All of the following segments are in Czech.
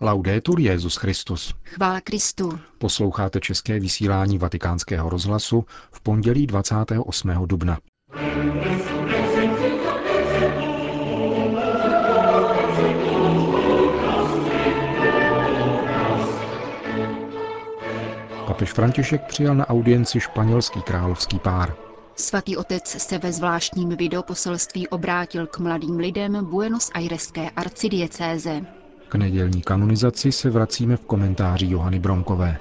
Laudetur Jezus Christus. Chvála Kristu. Posloucháte české vysílání Vatikánského rozhlasu v pondělí 28. dubna. Papež František přijal na audienci španělský královský pár. Svatý otec se ve zvláštním videoposelství obrátil k mladým lidem Buenos Aireské arcidiecéze. K nedělní kanonizaci se vracíme v komentáři Johany Bromkové.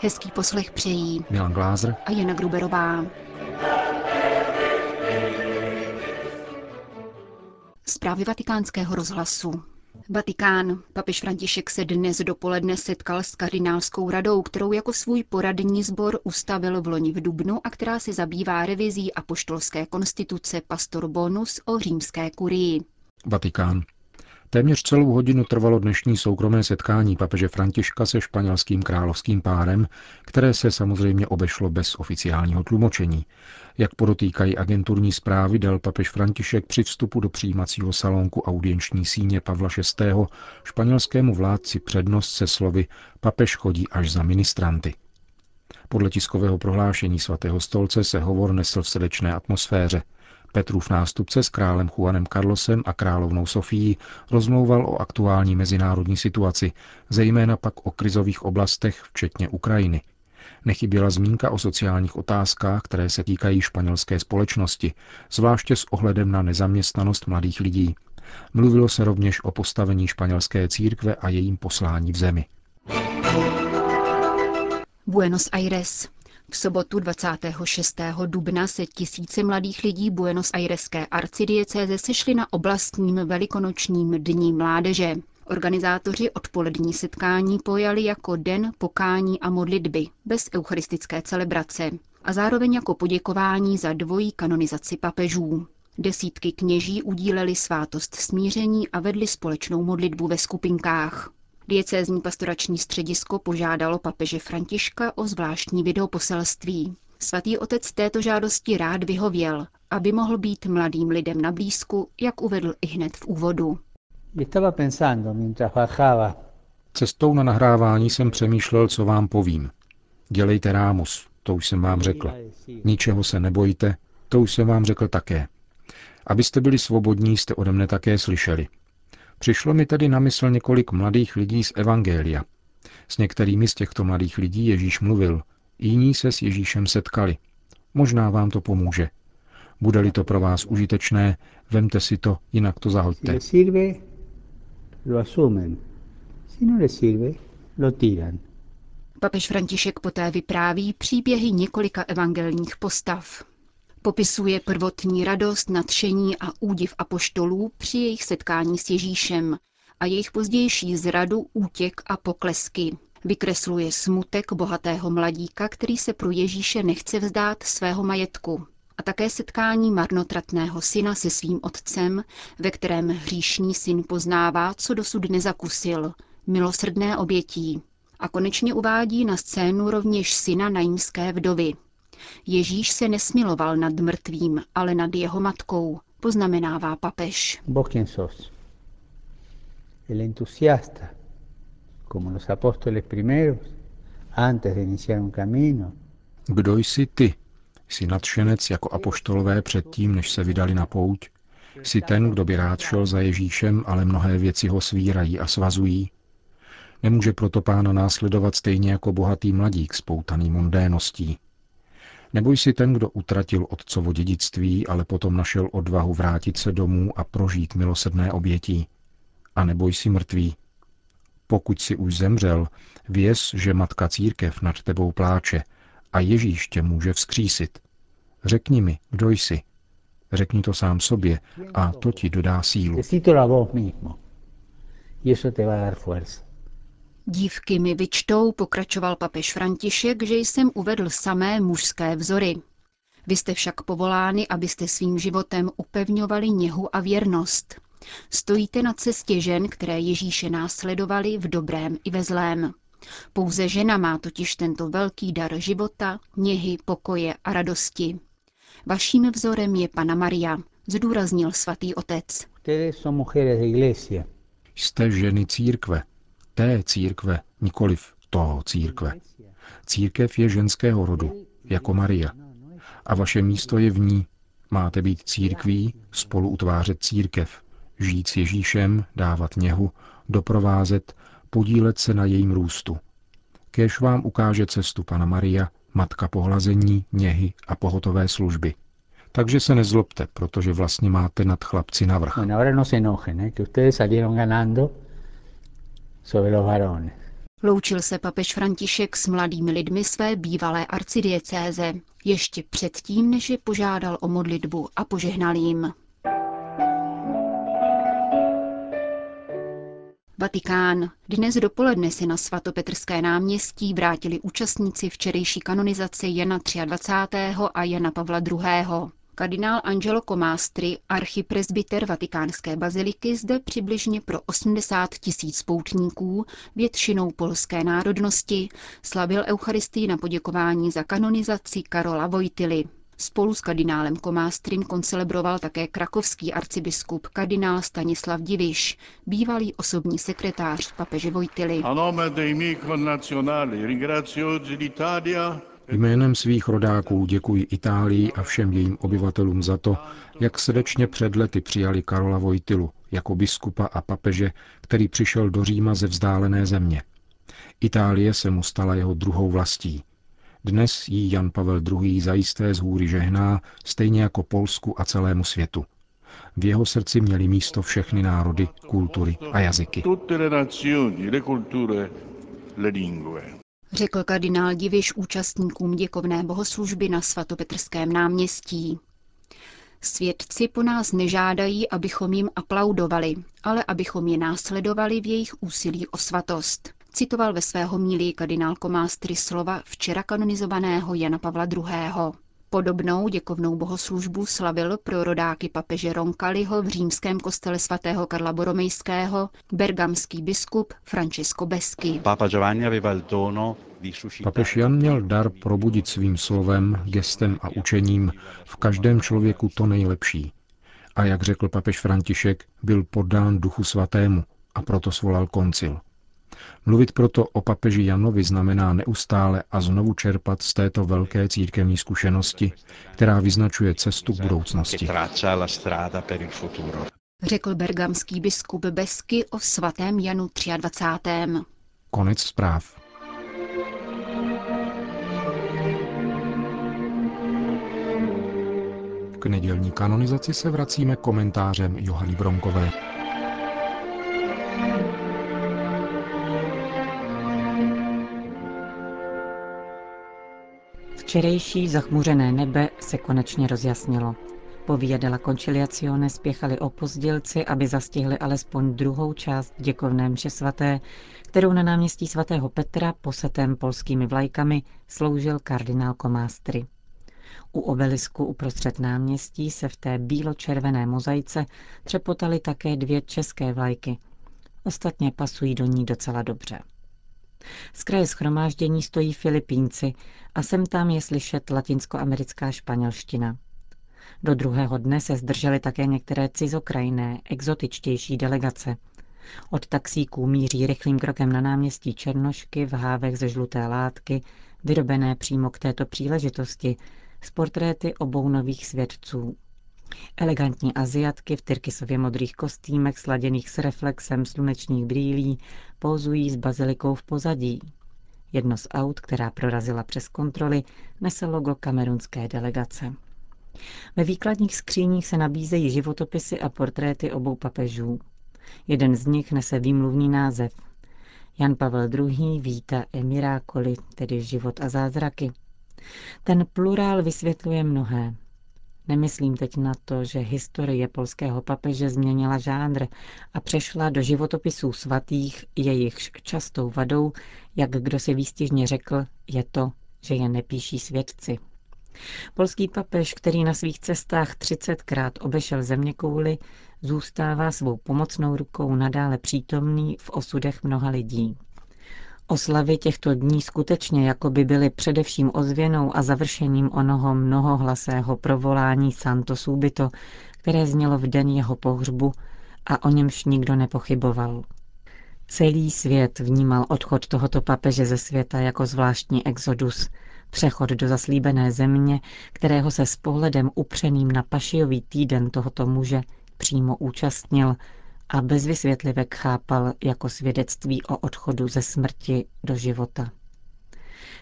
Hezký poslech přejí Milan Glázer a Jana Gruberová. Zprávy vatikánského rozhlasu. Vatikán. Papež František se dnes dopoledne setkal s kardinálskou radou, kterou jako svůj poradní sbor ustavil v loni v Dubnu a která se zabývá revizí apoštolské konstituce Pastor Bonus o římské kurii. Vatikán. Téměř celou hodinu trvalo dnešní soukromé setkání papeže Františka se španělským královským párem, které se samozřejmě obešlo bez oficiálního tlumočení. Jak podotýkají agenturní zprávy, dal papež František při vstupu do přijímacího salonku audienční síně Pavla VI. španělskému vládci přednost se slovy papež chodí až za ministranty. Podle tiskového prohlášení svatého stolce se hovor nesl v srdečné atmosféře – Petrův nástupce s králem Juanem Carlosem a královnou Sofií rozmlouval o aktuální mezinárodní situaci, zejména pak o krizových oblastech, včetně Ukrajiny. Nechyběla zmínka o sociálních otázkách, které se týkají španělské společnosti, zvláště s ohledem na nezaměstnanost mladých lidí. Mluvilo se rovněž o postavení španělské církve a jejím poslání v zemi. Buenos Aires. V sobotu 26. dubna se tisíce mladých lidí Buenos Aireské arcidiecéze sešli na oblastním velikonočním dní mládeže. Organizátoři odpolední setkání pojali jako den pokání a modlitby, bez eucharistické celebrace, a zároveň jako poděkování za dvojí kanonizaci papežů. Desítky kněží udíleli svátost smíření a vedli společnou modlitbu ve skupinkách. Diecézní pastorační středisko požádalo papeže Františka o zvláštní videoposelství. Svatý otec této žádosti rád vyhověl, aby mohl být mladým lidem na blízku, jak uvedl i hned v úvodu. Cestou na nahrávání jsem přemýšlel, co vám povím. Dělejte rámus, to už jsem vám řekl. Ničeho se nebojte, to už jsem vám řekl také. Abyste byli svobodní, jste ode mne také slyšeli. Přišlo mi tedy na mysl několik mladých lidí z Evangelia. S některými z těchto mladých lidí Ježíš mluvil, jiní se s Ježíšem setkali. Možná vám to pomůže. Bude-li to pro vás užitečné, vemte si to, jinak to zahoďte. Papež František poté vypráví příběhy několika evangelních postav. Popisuje prvotní radost, nadšení a údiv apoštolů při jejich setkání s Ježíšem a jejich pozdější zradu, útěk a poklesky. Vykresluje smutek bohatého mladíka, který se pro Ježíše nechce vzdát svého majetku. A také setkání marnotratného syna se svým otcem, ve kterém hříšný syn poznává, co dosud nezakusil, milosrdné obětí. A konečně uvádí na scénu rovněž syna najímské vdovy, Ježíš se nesmiloval nad mrtvým, ale nad jeho matkou, poznamenává papež. El entusiasta, como los apóstoles primeros, antes de iniciar un camino. Kdo jsi ty? Jsi nadšenec jako apoštolové předtím, než se vydali na pouť? Jsi ten, kdo by rád šel za Ježíšem, ale mnohé věci ho svírají a svazují? Nemůže proto pána následovat stejně jako bohatý mladík spoutaný mundéností. Neboj si ten, kdo utratil otcovo dědictví, ale potom našel odvahu vrátit se domů a prožít milosedné obětí. A neboj si mrtvý. Pokud si už zemřel, věz, že matka církev nad tebou pláče a Ježíš tě může vzkřísit. Řekni mi, kdo jsi. Řekni to sám sobě a to ti dodá sílu. Y eso te va a dar fuerza. Dívky mi vyčtou, pokračoval papež František, že jsem uvedl samé mužské vzory. Vy jste však povolány, abyste svým životem upevňovali něhu a věrnost. Stojíte na cestě žen, které Ježíše následovali v dobrém i ve zlém. Pouze žena má totiž tento velký dar života, něhy, pokoje a radosti. Vaším vzorem je Pana Maria, zdůraznil svatý otec. Jste ženy církve, té církve, nikoliv toho církve. Církev je ženského rodu, jako Maria. A vaše místo je v ní. Máte být církví, spolu utvářet církev, žít s Ježíšem, dávat něhu, doprovázet, podílet se na jejím růstu. Kéž vám ukáže cestu Pana Maria, matka pohlazení, něhy a pohotové služby. Takže se nezlobte, protože vlastně máte nad chlapci navrch. Sobre los varones. Loučil se papež František s mladými lidmi své bývalé arcidiecéze, ještě předtím, než je požádal o modlitbu a požehnal jim. Vatikán. Dnes dopoledne si na svatopetrské náměstí vrátili účastníci včerejší kanonizace Jana 23. a Jana Pavla II. Kardinál Angelo Comastri, archipresbyter vatikánské baziliky, zde přibližně pro 80 tisíc poutníků, většinou polské národnosti, slavil Eucharistii na poděkování za kanonizaci Karola Vojtily. Spolu s kardinálem Komástrin koncelebroval také krakovský arcibiskup kardinál Stanislav Diviš, bývalý osobní sekretář papeže Vojtily. Jménem svých rodáků děkuji Itálii a všem jejím obyvatelům za to, jak srdečně před lety přijali Karola Vojtilu jako biskupa a papeže, který přišel do Říma ze vzdálené země. Itálie se mu stala jeho druhou vlastí. Dnes jí Jan Pavel II. zajisté z hůry žehná, stejně jako Polsku a celému světu. V jeho srdci měly místo všechny národy, kultury a jazyky. Řekl kardinál Diviš účastníkům děkovné bohoslužby na svatopetrském náměstí. Svědci po nás nežádají, abychom jim aplaudovali, ale abychom je následovali v jejich úsilí o svatost citoval ve svého mílí kardinál Komástry slova včera kanonizovaného Jana Pavla II. Podobnou děkovnou bohoslužbu slavil pro rodáky papeže Roncaliho v římském kostele svatého Karla Boromejského bergamský biskup Francesco Besky. Papež Jan měl dar probudit svým slovem, gestem a učením v každém člověku to nejlepší. A jak řekl papež František, byl poddán duchu svatému a proto svolal koncil. Mluvit proto o papeži Janovi znamená neustále a znovu čerpat z této velké církevní zkušenosti, která vyznačuje cestu k budoucnosti. Řekl bergamský biskup Besky o svatém Janu 23. Konec zpráv. K nedělní kanonizaci se vracíme komentářem Johany Bronkové. Včerejší zachmuřené nebe se konečně rozjasnilo. Po Via della Conciliazione spěchali opozdělci, aby zastihli alespoň druhou část děkovné mše svaté, kterou na náměstí svatého Petra, posetém polskými vlajkami, sloužil kardinál Komástry. U obelisku uprostřed náměstí se v té bílo-červené mozaice třepotaly také dvě české vlajky. Ostatně pasují do ní docela dobře. Z kraje schromáždění stojí Filipínci a sem tam je slyšet latinskoamerická španělština. Do druhého dne se zdržely také některé cizokrajné, exotičtější delegace. Od taxíků míří rychlým krokem na náměstí Černošky v hávech ze žluté látky, vyrobené přímo k této příležitosti, s portréty obou nových svědců. Elegantní aziatky v tyrkysově modrých kostýmech sladěných s reflexem slunečních brýlí pózují s bazilikou v pozadí. Jedno z aut, která prorazila přes kontroly, nese logo kamerunské delegace. Ve výkladních skříních se nabízejí životopisy a portréty obou papežů. Jeden z nich nese výmluvný název. Jan Pavel II. víta Emirákoli, tedy život a zázraky. Ten plurál vysvětluje mnohé. Nemyslím teď na to, že historie polského papeže změnila žánr a přešla do životopisů svatých, jejichž častou vadou, jak kdo si výstižně řekl, je to, že je nepíší svědci. Polský papež, který na svých cestách třicetkrát obešel země kouly, zůstává svou pomocnou rukou nadále přítomný v osudech mnoha lidí. Oslavy těchto dní skutečně jako by byly především ozvěnou a završením onoho mnohohlasého provolání Santo Subito, které znělo v den jeho pohřbu a o němž nikdo nepochyboval. Celý svět vnímal odchod tohoto papeže ze světa jako zvláštní exodus, přechod do zaslíbené země, kterého se s pohledem upřeným na pašijový týden tohoto muže přímo účastnil a bez vysvětlivek chápal jako svědectví o odchodu ze smrti do života.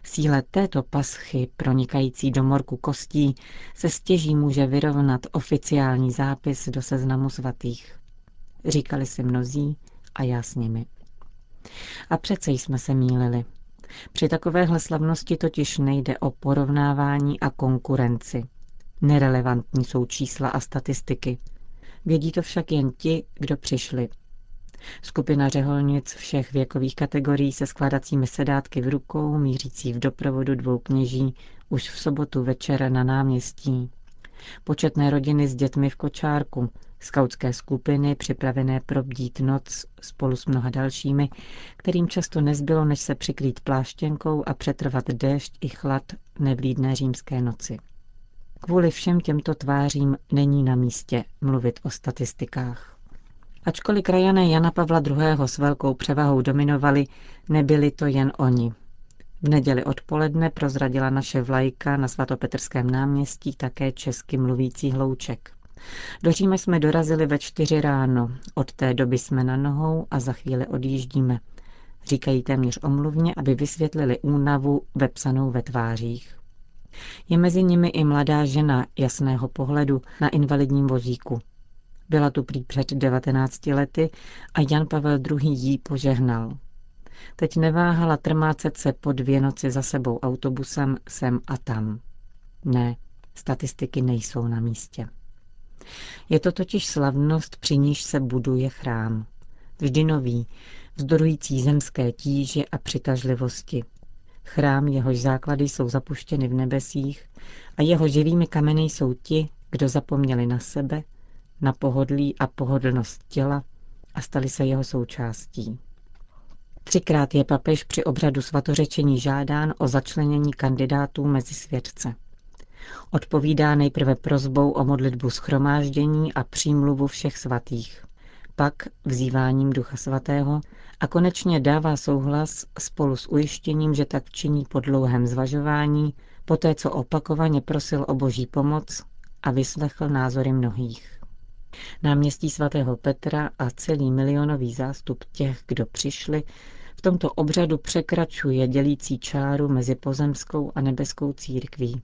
Síle této paschy, pronikající do morku kostí, se stěží může vyrovnat oficiální zápis do seznamu svatých. Říkali si mnozí a já s nimi. A přece jsme se mýlili. Při takovéhle slavnosti totiž nejde o porovnávání a konkurenci. Nerelevantní jsou čísla a statistiky. Vědí to však jen ti, kdo přišli. Skupina řeholnic všech věkových kategorií se skladacími sedátky v rukou, mířící v doprovodu dvou kněží, už v sobotu večer na náměstí. Početné rodiny s dětmi v kočárku, skautské skupiny připravené probdít noc spolu s mnoha dalšími, kterým často nezbylo, než se přikrýt pláštěnkou a přetrvat déšť i chlad nevlídné římské noci. Kvůli všem těmto tvářím není na místě mluvit o statistikách. Ačkoliv krajané Jana Pavla II. s velkou převahou dominovali, nebyli to jen oni. V neděli odpoledne prozradila naše vlajka na svatopetrském náměstí také česky mluvící hlouček. Do Říma jsme dorazili ve čtyři ráno, od té doby jsme na nohou a za chvíli odjíždíme. Říkají téměř omluvně, aby vysvětlili únavu vepsanou ve tvářích. Je mezi nimi i mladá žena jasného pohledu na invalidním vozíku. Byla tu prý před 19 lety a Jan Pavel II. jí požehnal. Teď neváhala trmácet se po dvě noci za sebou autobusem sem a tam. Ne, statistiky nejsou na místě. Je to totiž slavnost, při níž se buduje chrám. Vždy nový, vzdorující zemské tíže a přitažlivosti. Chrám, jehož základy jsou zapuštěny v nebesích a jeho živými kameny jsou ti, kdo zapomněli na sebe, na pohodlí a pohodlnost těla a stali se jeho součástí. Třikrát je papež při obřadu svatořečení žádán o začlenění kandidátů mezi svědce. Odpovídá nejprve prozbou o modlitbu schromáždění a přímluvu všech svatých. Pak vzýváním Ducha Svatého a konečně dává souhlas spolu s ujištěním, že tak činí po dlouhém zvažování, poté co opakovaně prosil o boží pomoc a vyslechl názory mnohých. Náměstí svatého Petra a celý milionový zástup těch, kdo přišli, v tomto obřadu překračuje dělící čáru mezi pozemskou a nebeskou církví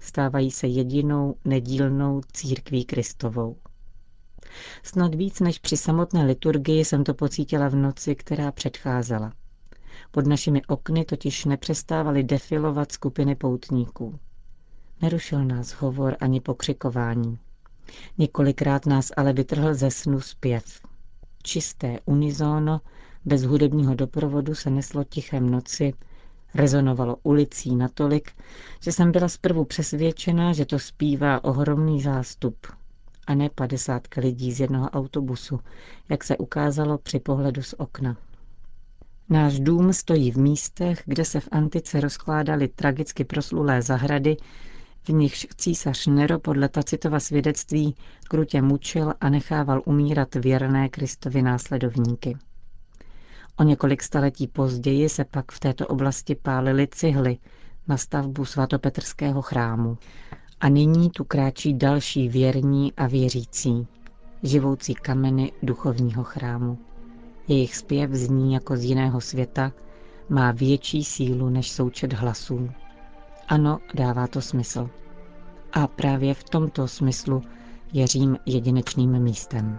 stávají se jedinou nedílnou církví Kristovou. Snad víc než při samotné liturgii jsem to pocítila v noci, která předcházela. Pod našimi okny totiž nepřestávaly defilovat skupiny poutníků. Nerušil nás hovor ani pokřikování. Několikrát nás ale vytrhl ze snu zpěv. Čisté unizóno, bez hudebního doprovodu se neslo tichem noci Rezonovalo ulicí natolik, že jsem byla zprvu přesvědčena, že to zpívá ohromný zástup a ne padesátka lidí z jednoho autobusu, jak se ukázalo při pohledu z okna. Náš dům stojí v místech, kde se v antice rozkládaly tragicky proslulé zahrady, v nichž císař Nero podle Tacitova svědectví krutě mučil a nechával umírat věrné Kristovi následovníky. O několik staletí později se pak v této oblasti pálily cihly na stavbu svatopetrského chrámu. A nyní tu kráčí další věrní a věřící, živoucí kameny duchovního chrámu. Jejich zpěv zní jako z jiného světa, má větší sílu než součet hlasů. Ano, dává to smysl. A právě v tomto smyslu je Řím jedinečným místem.